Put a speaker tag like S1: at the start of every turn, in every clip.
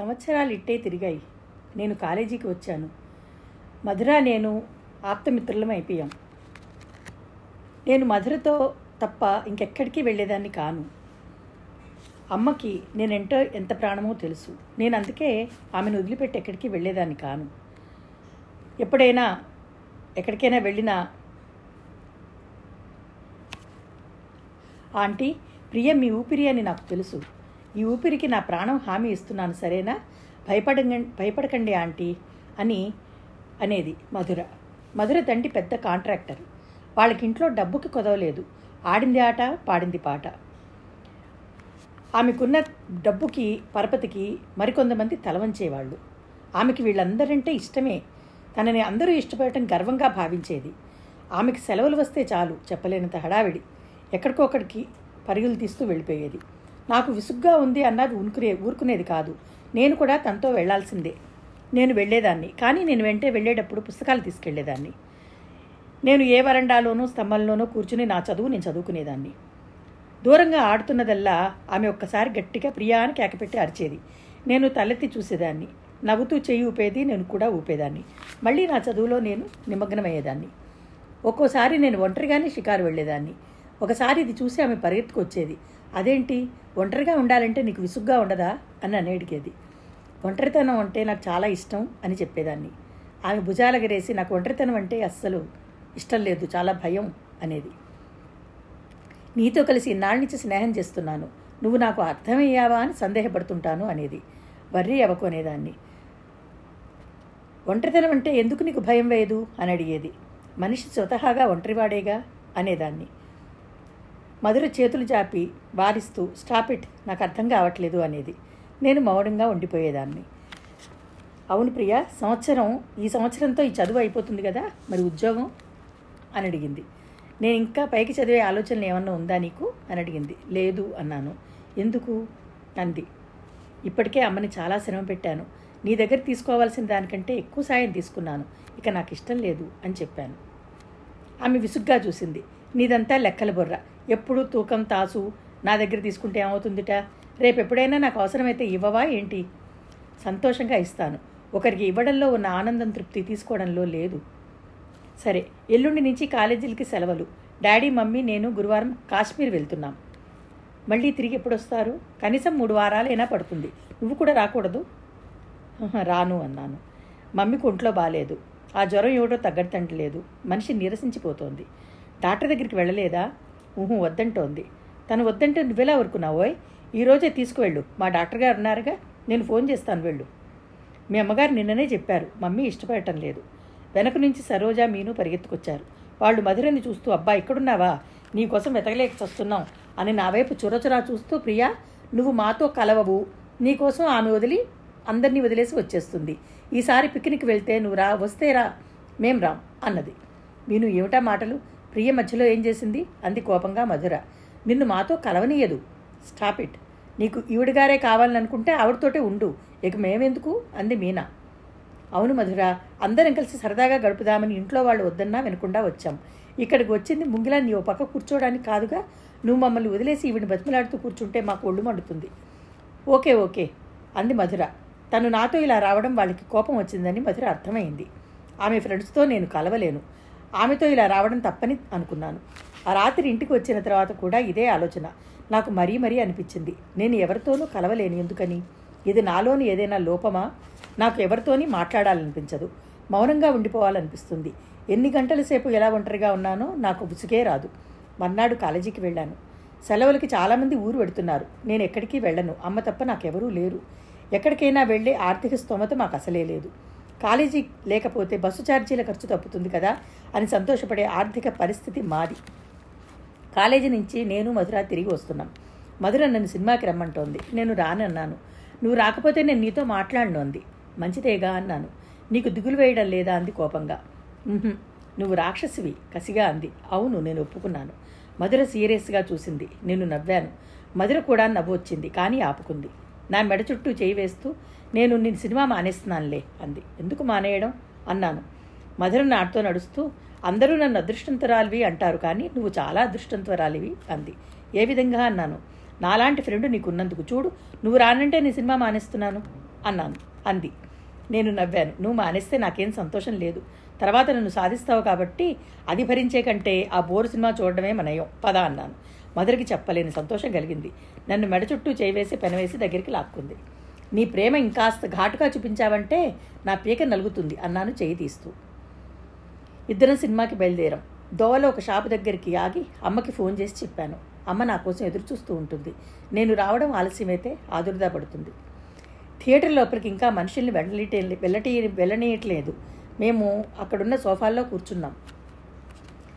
S1: సంవత్సరాలు ఇట్టే తిరిగాయి. నేను కాలేజీకి వచ్చాను. మధుర నేను ఆప్తమిత్రులం అయిపోయాం. నేను మధురతో తప్ప ఇంకెక్కడికి వెళ్ళేదాన్ని కాను. అమ్మకి నేనెంటో ఎంత ప్రాణమో తెలుసు. నేను అందుకే ఆమెను వదిలిపెట్టి ఎక్కడికి వెళ్ళేదాన్ని కాను. ఎప్పుడైనా ఎక్కడికైనా వెళ్ళినా ఆంటీ ప్రియ మీ ఊపిరి అని నాకు తెలుసు. ఈ ఊపిరికి నా ప్రాణం హామీ ఇస్తున్నాను సరేనా? భయపడ భయపడకండి ఆంటీ అని అనేది మధుర. మధుర తండ్రి పెద్ద కాంట్రాక్టర్. వాళ్ళకి ఇంట్లో డబ్బుకి కొదవలేదు. ఆడింది ఆట పాడింది పాట. ఆమెకున్న డబ్బుకి పరపతికి మరికొంతమంది తలవంచేవాళ్ళు. ఆమెకి వీళ్ళందరంటే ఇష్టమే. తనని అందరూ ఇష్టపడటం గర్వంగా భావించేది. ఆమెకి సెలవులు వస్తే చాలు చెప్పలేనంత హడావిడి. ఎక్కడికొక్కడికి పరుగులు తీస్తూ వెళ్ళిపోయేది. నాకు విసుగ్గా ఉంది అన్నది ఉనుకునే ఊరుకునేది కాదు. నేను కూడా తనతో వెళ్ళాల్సిందే. నేను వెళ్ళేదాన్ని. కానీ నేను వెంటే వెళ్ళేటప్పుడు పుస్తకాలు తీసుకెళ్ళేదాన్ని నేను ఏ వరండాలోనూ స్తంభంలోనూ కూర్చుని నా చదువు నేను చదువుకునేదాన్ని. దూరంగా ఆడుతున్నదల్లా ఆమె ఒక్కసారి గట్టిగా ప్రియా అని కేకపెట్టి అరిచేది. నేను తలెత్తి చూసేదాన్ని. నవ్వుతూ చెయ్యి ఊపేది నేను కూడా ఊపేదాన్ని. మళ్ళీ నా చదువులో నేను నిమగ్నమయ్యేదాన్ని. ఒక్కోసారి నేను ఒంటరిగానే షికారు వెళ్ళేదాన్ని. ఒకసారి ఇది చూసి ఆమె పరిగెత్తుకొచ్చేది. అదేంటి? ఒంటరిగా ఉండాలంటే నీకు విసుగ్గా ఉండదా? అని అని అడిగేది ఒంటరితనం అంటే నాకు చాలా ఇష్టం అని చెప్పేదాన్ని. ఆమె భుజాలగరేసి నాకు ఒంటరితనం అంటే అస్సలు ఇష్టం లేదు చాలా భయం అనేది. నీతో కలిసి ఇన్నాళ్ళ నుంచి స్నేహం చేస్తున్నాను. నువ్వు నాకు అర్థమయ్యావా అని సందేహపడుతుంటాను అనేది. వర్రీ అవ్వకునేదాన్ని ఒంటరితనం అంటే ఎందుకు నీకు భయం వేయదు? అని అడిగేది. మనిషి స్వతహాగా ఒంటరివాడేగా? అనేదాన్ని. మధుర చేతులు చాపి వారిస్తూ స్టాప్ ఇట్ నాకు అర్థం కావట్లేదు అనేది. నేను మౌనంగా ఉండిపోయేదాన్ని. అవును ప్రియ సంవత్సరం ఈ సంవత్సరంతో ఈ చదువు అయిపోతుంది కదా మరి ఉద్యోగం? అని అడిగింది. నేను ఇంకా పైకి చదివే ఆలోచనలు ఏమన్నా ఉందా నీకు? అని అడిగింది. లేదు అన్నాను. ఎందుకు? అంది. ఇప్పటికే అమ్మని చాలా శ్రమ పెట్టాను. నీ దగ్గర తీసుకోవాల్సిన దానికంటే ఎక్కువ సాయం తీసుకున్నాను. ఇక నాకు ఇష్టం లేదు అని చెప్పాను. ఆమె విసుగ్గా చూసింది. నీదంతా లెక్కల బుర్ర. ఎప్పుడు తూకం తాసు. నా దగ్గర తీసుకుంటే ఏమవుతుందిట? రేపు ఎప్పుడైనా నాకు అవసరమైతే ఇవ్వవా ఏంటి? సంతోషంగా ఇస్తాను. ఒకరికి ఇవ్వడంలో ఉన్న ఆనందం తృప్తి తీసుకోవడంలో లేదు. సరే ఎల్లుండి నుంచి కాలేజీలకి సెలవులు. డాడీ మమ్మీ నేను గురువారం కాశ్మీర్ వెళ్తున్నాం. మళ్ళీ తిరిగి ఎప్పుడు వస్తారు కనీసం మూడు వారాలైనా పడుతుంది. నువ్వు కూడా రాకూడదు? రాను అన్నాను. మమ్మీకి ఒంట్లో బాగాలేదు ఆ జ్వరం ఏమిటో తగ్గట్టంటలేదు మనిషి నీరసించిపోతోంది. డాక్టర్ దగ్గరికి వెళ్ళలేదా? ఊహు వద్దంటోంది. తను వద్దంటే నువ్వెలా ఊరుకున్నావోయ్ ఈరోజే తీసుకువెళ్ళు. మా డాక్టర్ గారు ఉన్నారుగా నేను ఫోన్ చేస్తాను వెళ్ళు. మీ అమ్మగారు నిన్ననే చెప్పారు మమ్మీ ఇష్టపడటం లేదు. వెనక నుంచి సరోజా మీను పరిగెత్తుకొచ్చారు. వాళ్ళు మధురని చూస్తూ అబ్బా ఇక్కడున్నావా? నీకోసం వెతకలేక చస్తున్నాం అని నా వైపు చురచురా చూస్తూ ప్రియా నువ్వు మాతో కలవవు. నీకోసం ఆమె వదిలి అందరినీ వదిలేసి వచ్చేస్తుంది. ఈసారి పిక్నిక్ వెళ్తే నువ్వు రా వస్తే రా మేం రాం అన్నది. మీను ఏమిటా మాటలు? ప్రియ మధ్యలో ఏం చేసింది? అంది కోపంగా మధుర. నిన్ను మాతో కలవనీయదు. Stop it. నీకు ఈవిడగారే కావాలనుకుంటే ఆవిడతోటే ఉండు. ఇక మేమెందుకు? అంది మీనా. అవును మధుర అందరం కలిసి సరదాగా గడుపుదామని ఇంట్లో వాళ్ళు వద్దన్నా వినకుండా వచ్చాం. ఇక్కడికి వచ్చింది ముంగిలా నీ ఓ పక్క కూర్చోవడానికి కాదుగా? నువ్వు మమ్మల్ని వదిలేసి ఈవిని బతిమలాడుతూ కూర్చుంటే మాకు ఒళ్ళు మండుతుంది. ఓకే ఓకే అంది మధుర. తను నాతో ఇలా రావడం వాళ్ళకి కోపం వచ్చిందని మధుర అర్థమైంది. ఆమె ఫ్రెండ్స్తో నేను కలవలేను. ఆమెతో ఇలా రావడం తప్పని అనుకున్నాను. ఆ రాత్రి ఇంటికి వచ్చిన తర్వాత కూడా ఇదే ఆలోచన. నాకు మరీ మరీ అనిపించింది. నేను ఎవరితోనూ కలవలేను ఎందుకని? ఇది నాలోని ఏదైనా లోపమా? నాకు ఎవరితోని మాట్లాడాలనిపించదు. మౌనంగా ఉండిపోవాలనిపిస్తుంది. ఎన్ని గంటల సేపు ఎలా ఒంటరిగా ఉన్నానో నాకు ఉసుకే రాదు. మర్నాడు కాలేజీకి వెళ్ళాను. సెలవులకి చాలామంది ఊరు పెడుతున్నారు నేను ఎక్కడికి వెళ్ళను. అమ్మ తప్ప నాకెవరూ లేరు. ఎక్కడికైనా వెళ్ళే ఆర్థిక స్తోమత మాకు అసలే లేదు. కాలేజీ లేకపోతే బస్సు ఛార్జీల ఖర్చు తప్పుతుంది కదా అని సంతోషపడే ఆర్థిక పరిస్థితి మాది. కాలేజీ నుంచి నేను మధుర తిరిగి వస్తున్నాం. మధుర నన్ను సినిమాకి రమ్మంటోంది. నేను రానన్నాను. నువ్వు రాకపోతే నేను నీతో మాట్లాడను అంది మంచిదేగా అన్నాను. నీకు దిగులు వేయడం లేదా అంది కోపంగా. నువ్వు రాక్షసివి కసిగా అంది. అవును నేను ఒప్పుకున్నాను. మధుర సీరియస్గా చూసింది. నేను నవ్వాను. మధుర కూడా నవ్వు వచ్చింది కానీ ఆపుకుంది. నా మెడ చుట్టూ చేయి వేస్తూ నేను నేను సినిమా మానేస్తున్నానులే అంది. ఎందుకు మానేయడం? అన్నాను. మధుర నాటితో నడుస్తూ అందరూ నన్ను అదృష్టంతరాలివి అంటారు కానీ నువ్వు చాలా అదృష్టంతరాలివి అంది. ఏ విధంగా? అన్నాను. నాలాంటి ఫ్రెండ్ నీకున్నందుకు చూడు నువ్వు రానంటే నీ సినిమా మానేస్తున్నాను అన్నాను. అంది. నేను నవ్వాను. నువ్వు మానేస్తే నాకేం సంతోషం లేదు. తర్వాత నన్ను సాధిస్తావు కాబట్టి అది భరించే కంటే ఆ బోరు సినిమా చూడడమే మనయం పద అన్నాను. మధురకి చెప్పలేని సంతోషం కలిగింది. నన్ను మెడ చుట్టూ చేవేసి పెనవేసి దగ్గరికి లాక్కుంది. నీ ప్రేమ ఇంకాస్త ఘాటుగా చూపించావంటే నా పీక నలుగుతుంది అన్నాను చేయి తీస్తూ. ఇద్దరం సినిమాకి బయలుదేరాం. దోవలో ఒక షాపు దగ్గరికి ఆగి అమ్మకి ఫోన్ చేసి చెప్పాను. అమ్మ నా కోసం ఎదురు చూస్తూ ఉంటుంది. నేను రావడం ఆలస్యమైతే ఆదుర్దా పడుతుంది. థియేటర్ లోపలికి ఇంకా మనుషుల్ని వెళ్ళటే వెళ్ళటి వెళ్ళనీయట్లేదు. మేము అక్కడున్న సోఫాల్లో కూర్చున్నాం.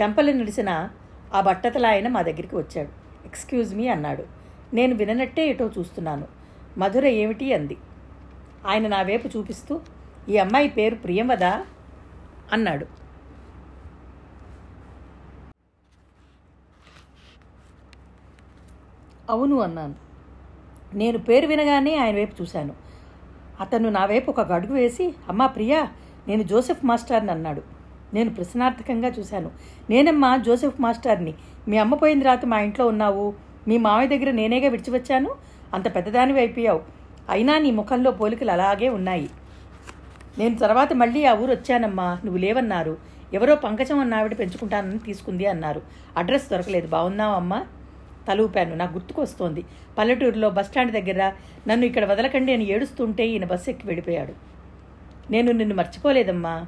S1: చెంపలు నిడిసిన ఆ బట్టతల ఆయన మా దగ్గరికి వచ్చాడు. ఎక్స్క్యూజ్ మీ అన్నాడు. నేను విననట్టే ఎటో చూస్తున్నాను. మధుర ఏమిటి? అంది. ఆయన నా వైపు చూపిస్తూ ఈ అమ్మాయి పేరు ప్రియంవదా అన్నాడు. అవును అన్నాను. నేను పేరు వినగానే ఆయన వైపు చూశాను. అతను నా వైపు ఒక గడుగు వేసి అమ్మా ప్రియా నేను జోసెఫ్ మాస్టర్ని అన్నాడు. నేను ప్రశ్నార్థకంగా చూశాను. నేనమ్మా జోసెఫ్ మాస్టర్ని. మీ అమ్మ పోయిన రాత మా ఇంట్లో ఉన్నావు. మీ మామయ్య దగ్గర నేనేగా విడిచివచ్చాను? అంత పెద్దదానివి అయిపోయావు. అయినా నీ ముఖంలో పోలికలు అలాగే ఉన్నాయి. నేను తర్వాత మళ్ళీ ఆ ఊరు వచ్చానమ్మా. నువ్వు లేవన్నారు. ఎవరో పంకజం అన్న ఆవిడ పెంచుకుంటానని తీసుకుంది అన్నారు. అడ్రస్ దొరకలేదు. బాగున్నావమ్మా తలూపాను నాకు గుర్తుకొస్తోంది. పల్లెటూరులో బస్టాండ్ దగ్గర నన్ను ఇక్కడ వదలకండి అని ఏడుస్తుంటే ఈయన బస్సు ఎక్కి వెళ్ళిపోయాడు. నేను నిన్ను మర్చిపోలేదమ్మా.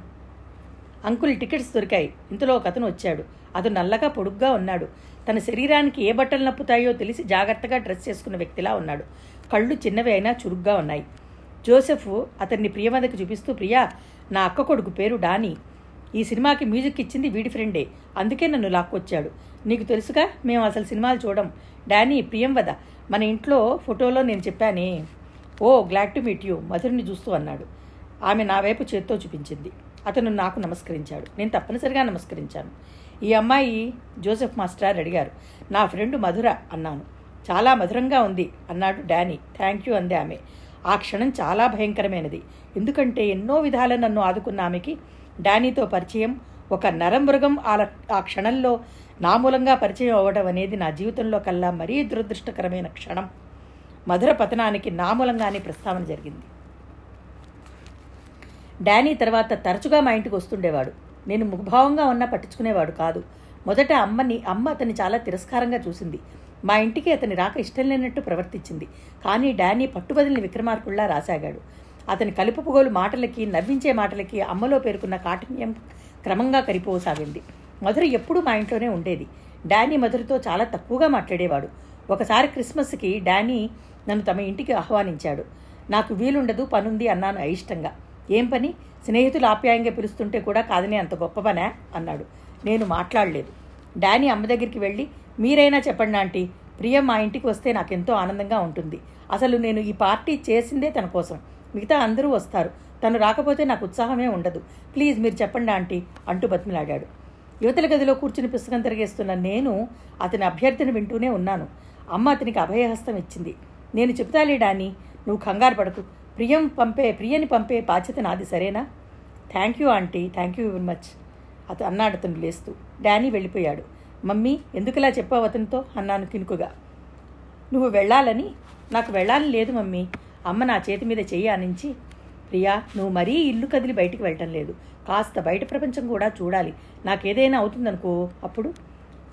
S1: అంకుల్ టికెట్స్ దొరికాయి. ఇంతలో ఒక అతను వచ్చాడు. అతను నల్లగా పొడుగ్గా ఉన్నాడు. తన శరీరానికి ఏ బట్టలు నప్పుతాయో తెలిసి జాగ్రత్తగా డ్రెస్ చేసుకున్న వ్యక్తిలా ఉన్నాడు. కళ్ళు చిన్నవి అయినా చురుగ్గా ఉన్నాయి. జోసెఫ్ అతన్ని ప్రియమదకి చూపిస్తూ ప్రియా నా అక్క కొడుకు పేరు డానీ. ఈ సినిమాకి మ్యూజిక్ ఇచ్చింది వీడి ఫ్రెండే. అందుకే నన్ను లాక్కొచ్చాడు. నీకు తెలుసుగా మేము అసలు సినిమాలు చూడం. డానీ ప్రియంవద మన ఇంట్లో ఫోటోలో నేను చెప్పానే. Oh glad to meet you. మధురిని చూస్తూ అన్నాడు. ఆమె నా వైపు చేత్తో చూపించింది. అతను నాకు నమస్కరించాడు. నేను తప్పనిసరిగా నమస్కరించాను. ఈ అమ్మాయి జోసెఫ్ మాస్టర్ అడిగారు. నా ఫ్రెండ్ మధుర అన్నాను. చాలా మధురంగా ఉంది అన్నాడు డానీ. థ్యాంక్ యూ అంది ఆమె. ఆ క్షణం చాలా భయంకరమైనది. ఎందుకంటే ఎన్నో విధాల నన్ను ఆదుకున్న ఆమెకి డానీతో పరిచయం ఒక నరమృగం ఆ క్షణంలో నా మూలంగా పరిచయం అవ్వడం అనేది నా జీవితంలో కల్లా మరీ దురదృష్టకరమైన క్షణం. మధుర పతనానికి నా మూలంగానే ప్రస్తావన జరిగింది. డానీ తర్వాత తరచుగా మా ఇంటికి వస్తుండేవాడు. నేను ముఖభావంగా ఉన్నా పట్టించుకునేవాడు కాదు. మొదట అమ్మని అమ్మ అతన్ని చాలా తిరస్కారంగా చూసింది. మా ఇంటికి అతని రాక ఇష్టం లేనట్టు ప్రవర్తించింది. కానీ డానీ పట్టుబదిలిని విక్రమార్కుల్లా రాసాగాడు. అతని కలుపుపుగోలు మాటలకి నవ్వించే మాటలకి అమ్మలో పేర్కొన్న కాఠిన్యం క్రమంగా కరిపోసాగింది. మధుర ఎప్పుడూ మా ఇంట్లోనే ఉండేది. డానీ మధురతో చాలా తక్కువగా మాట్లాడేవాడు. ఒకసారి క్రిస్మస్కి డానీ నన్ను తమ ఇంటికి ఆహ్వానించాడు. నాకు వీలుండదు పనుంది అన్నాను అయిష్టంగా. ఏం పని? స్నేహితులు ఆప్యాయంగా పిలుస్తుంటే కూడా కాదని అంత గొప్ప పనా? అన్నాడు. నేను మాట్లాడలేదు. డానీ అమ్మ దగ్గరికి వెళ్ళి మీరైనా చెప్పండి ఆంటీ. ప్రియం మా ఇంటికి వస్తే నాకెంతో ఆనందంగా ఉంటుంది. అసలు నేను ఈ పార్టీ చేసిందే తన కోసం. మిగతా అందరూ వస్తారు. తను రాకపోతే నాకు ఉత్సాహమే ఉండదు. ప్లీజ్ మీరు చెప్పండి ఆంటీ అంటూ బతిమిలాడాడు. యువతల గదిలో కూర్చుని పుస్తకం తిరిగేస్తున్న నేను అతని అభ్యర్థిని వింటూనే ఉన్నాను. అమ్మ అతనికి అభయహస్తం ఇచ్చింది. నేను చెప్తాలే డానీ. నువ్వు కంగారు పడకు. ప్రియం పంపే ప్రియని పంపే బాధ్యత నాది సరేనా? Thank you aunty thank you very much అతను అన్నాడు అతను లేస్తూ డానీ వెళ్ళిపోయాడు. మమ్మీ ఎందుకులా చెప్పావు అతనితో? అన్నాను కినుకుగా. నువ్వు వెళ్ళాలని? నాకు వెళ్ళాలని లేదు మమ్మీ. అమ్మ నా చేతి మీద చెయ్యి ఆనించి ప్రియా నువ్వు మరీ ఇల్లు కదిలి బయటికి వెళ్ళటం లేదు. కాస్త బయట ప్రపంచం కూడా చూడాలి. నాకేదైనా అవుతుందనుకో అప్పుడు?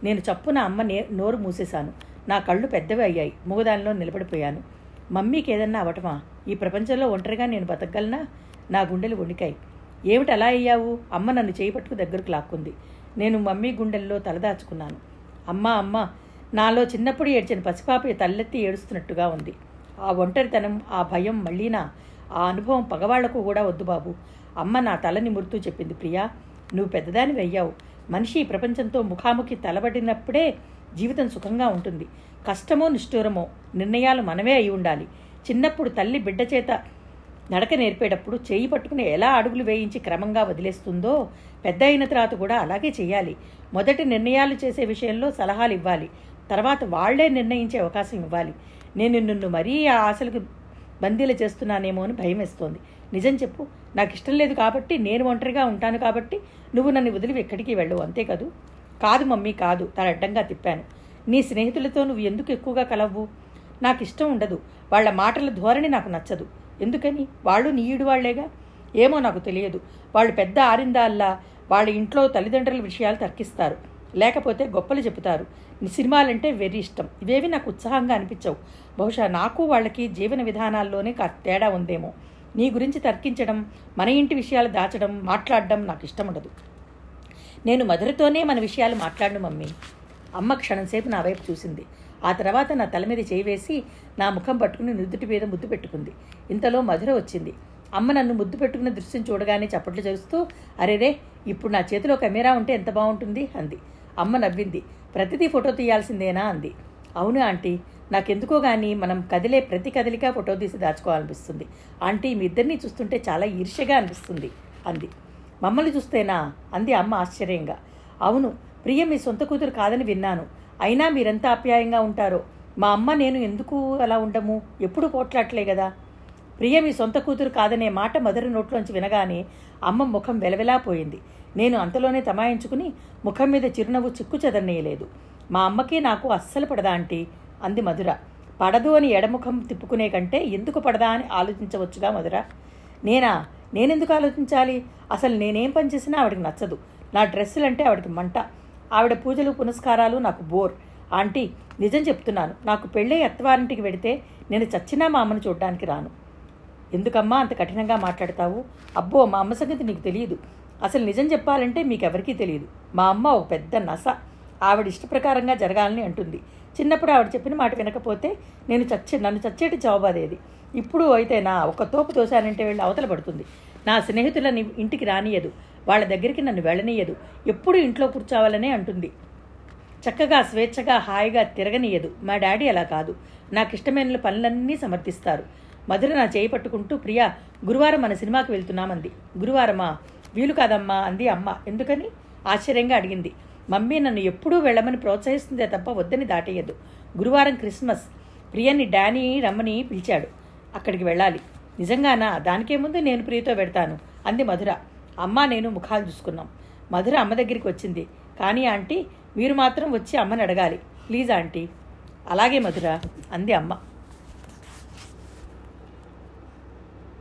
S1: నేను చప్పున అమ్మ నే నోరు మూసేశాను. నా కళ్ళు పెద్దవి అయ్యాయి. మూగదానిలో నిలబడిపోయాను. మమ్మీకి ఏదన్నా అవటమా? ఈ ప్రపంచంలో ఒంటరిగా నేను బతకగలనా? నా గుండెలు వణికాయి. ఏమిటి అలా అయ్యావు? అమ్మ నన్ను చేయి పట్టుకు దగ్గరకు లాక్కుంది. నేను మమ్మీ గుండెల్లో తలదాచుకున్నాను అమ్మ అమ్మ నాలో చిన్నప్పుడు ఏడ్చిన పసిపాప తల్లెత్తి ఏడుస్తున్నట్టుగా ఉంది. ఆ ఒంటరితనం ఆ భయం మళ్ళీనా? ఆ అనుభవం పగవాళ్ళకు కూడా వద్దు బాబు. అమ్మ నా తలని మురుతూ చెప్పింది ప్రియా నువ్వు పెద్దదాని వెయ్యావు మనిషి ప్రపంచంతో ముఖాముఖి తలబడినప్పుడే జీవితం సుఖంగా ఉంటుంది. కష్టమో నిష్ఠూరమో నిర్ణయాలు మనమే అయి ఉండాలి. చిన్నప్పుడు తల్లి బిడ్డ చేత నడక నేర్పేటప్పుడు చేయి పట్టుకుని ఎలా అడుగులు వేయించి క్రమంగా వదిలేస్తుందో పెద్ద అయిన తర్వాత కూడా అలాగే చేయాలి మొదటి నిర్ణయాలు చేసే విషయంలో సలహాలు ఇవ్వాలి. తర్వాత వాళ్ళే నిర్ణయించే అవకాశం ఇవ్వాలి. నేను నిన్ను మరీ ఆ ఆశలకు బందీలు చేస్తున్నానేమో అని భయం వేస్తోంది. నిజం చెప్పు నాకు ఇష్టం లేదు కాబట్టి నేను ఒంటరిగా ఉంటాను కాబట్టి నువ్వు నన్ను వదిలి ఎక్కడికి వెళ్ళవు అంతే కదూ? కాదు మమ్మీ కాదు తన అడ్డంగా తిప్పాను. నీ స్నేహితులతో నువ్వు ఎందుకు ఎక్కువగా కలవు? నాకు ఇష్టం ఉండదు వాళ్ళ మాటల ధోరణి నాకు నచ్చదు. ఎందుకని? వాళ్ళు నీయుడు వాళ్ళేగా ఏమో నాకు తెలియదు. వాళ్ళు పెద్ద ఆరిందాల్లా వాళ్ళ ఇంట్లో తల్లిదండ్రుల విషయాలు తర్కిస్తారు. లేకపోతే గొప్పలు చెబుతారు. నీ సినిమాలంటే వెరీ ఇష్టం. ఇవేవి నాకు ఉత్సాహంగా అనిపించవు. బహుశా నాకు వాళ్ళకి జీవన విధానాల్లోనే కా తేడా ఉందేమో. నీ గురించి తర్కించడం మన ఇంటి విషయాలు దాచడం మాట్లాడడం నాకు ఇష్టం ఉండదు నేను మధురతోనే మన విషయాలు మాట్లాడను మమ్మీ. అమ్మ క్షణంసేపు నా వైపు చూసింది. ఆ తర్వాత నా తల మీద చేయి వేసి నా ముఖం పట్టుకుని నుదుటి మీద ముద్దు పెట్టుకుంది. ఇంతలో మధుర వచ్చింది. అమ్మ నన్ను ముద్దు పెట్టుకున్న దృశ్యం చూడగానే చప్పట్లు చేస్తూ అరేరే ఇప్పుడు నా చేతిలో కెమెరా ఉంటే ఎంత బాగుంటుంది? అంది. అమ్మ నవ్వింది. ప్రతిదీ ఫోటో తీయాల్సిందేనా? అంది. అవును ఆంటీ. నాకెందుకో కానీ మనం కదిలే ప్రతి కదిలిక ఫోటో తీసి దాచుకోవాలనిపిస్తుంది. ఆంటీ మీ ఇద్దరిని చూస్తుంటే చాలా ఈర్ష్యగా అనిపిస్తుంది అంది. మమ్మల్ని చూస్తేనా? అంది అమ్మ ఆశ్చర్యంగా. అవును ప్రియ మీ సొంత కూతురు కాదని విన్నాను. అయినా మీరెంత ఆప్యాయంగా ఉంటారో? మా అమ్మ నేను ఎందుకు అలా ఉండము? ఎప్పుడు పోట్లాట్లే కదా. ప్రియ మీ సొంత కూతురు కాదనే మాట మధుర నోట్లోంచి వినగానే అమ్మ ముఖం వెలవెలాపోయింది నేను అంతలోనే తమాయించుకుని ముఖం మీద చిరునవ్వు చిక్కు చెదరనీయలేదు. మా అమ్మకి నాకు అస్సలు పడదా ఆంటీ? అంది మధుర. పడదు అని ఎడముఖం తిప్పుకునే కంటే ఎందుకు పడదా అని ఆలోచించవచ్చుగా మధుర. నేనా? నేనెందుకు ఆలోచించాలి? అసలు నేనేం పని చేసినా ఆవిడకి నచ్చదు. నా డ్రెస్సులు అంటే ఆవిడకి మంట. ఆవిడ పూజలు పునస్కారాలు నాకు బోర్. ఆంటీ నిజం చెప్తున్నాను. నాకు పెళ్ళే అత్తవారింటికి వెడితే నేను చచ్చినా మా అమ్మను చూడడానికి రాను. ఎందుకమ్మా అంత కఠినంగా మాట్లాడతావు? అబ్బో మా అమ్మ సంగతి నీకు తెలియదు. అసలు నిజం చెప్పాలంటే మీకెవరికీ తెలియదు. మా అమ్మ ఒక పెద్ద నస. ఆవిడ ఇష్టప్రకారంగా జరగాలని అంటుంది. చిన్నప్పుడు ఆవిడ చెప్పిన మాట వినకపోతే నేను చచ్చే నన్ను చచ్చేటి చవబాదేది ఇప్పుడు అయితే నా ఒక తోపు దోశానంటే వెళ్ళి అవతల పడుతుంది. నా స్నేహితులని ఇంటికి రానియదు. వాళ్ళ దగ్గరికి నన్ను వెళ్ళనీయదు. ఎప్పుడు ఇంట్లో కూర్చోవాలనే అంటుంది. చక్కగా స్వేచ్ఛగా హాయిగా తిరగనీయదు. మా డాడీ అలా కాదు. నాకు ఇష్టమైన పనులన్నీ సమర్థిస్తారు. మధుర నా చేయి పట్టుకుంటూ ప్రియా గురువారం మన సినిమాకి వెళ్తున్నామంది. గురువారమా? వీలు కాదమ్మా అంది అమ్మ. ఎందుకని? ఆశ్చర్యంగా అడిగింది. మమ్మీ నన్ను ఎప్పుడూ వెళ్ళమని ప్రోత్సహిస్తుందే తప్ప వద్దని దాటేయదు గురువారం క్రిస్మస్. ప్రియని డానీ రమ్మని పిలిచాడు. అక్కడికి వెళ్ళాలి. నిజంగానా? దానికే ముందు నేను ప్రియతో పెడతాను అంది మధుర. అమ్మ నేను ముఖాలు చూసుకున్నాం. మధుర అమ్మ దగ్గరికి వచ్చింది. కానీ ఆంటీ మీరు మాత్రం వచ్చి అమ్మని అడగాలి. Please aunty. అలాగే మధుర అంది అమ్మ.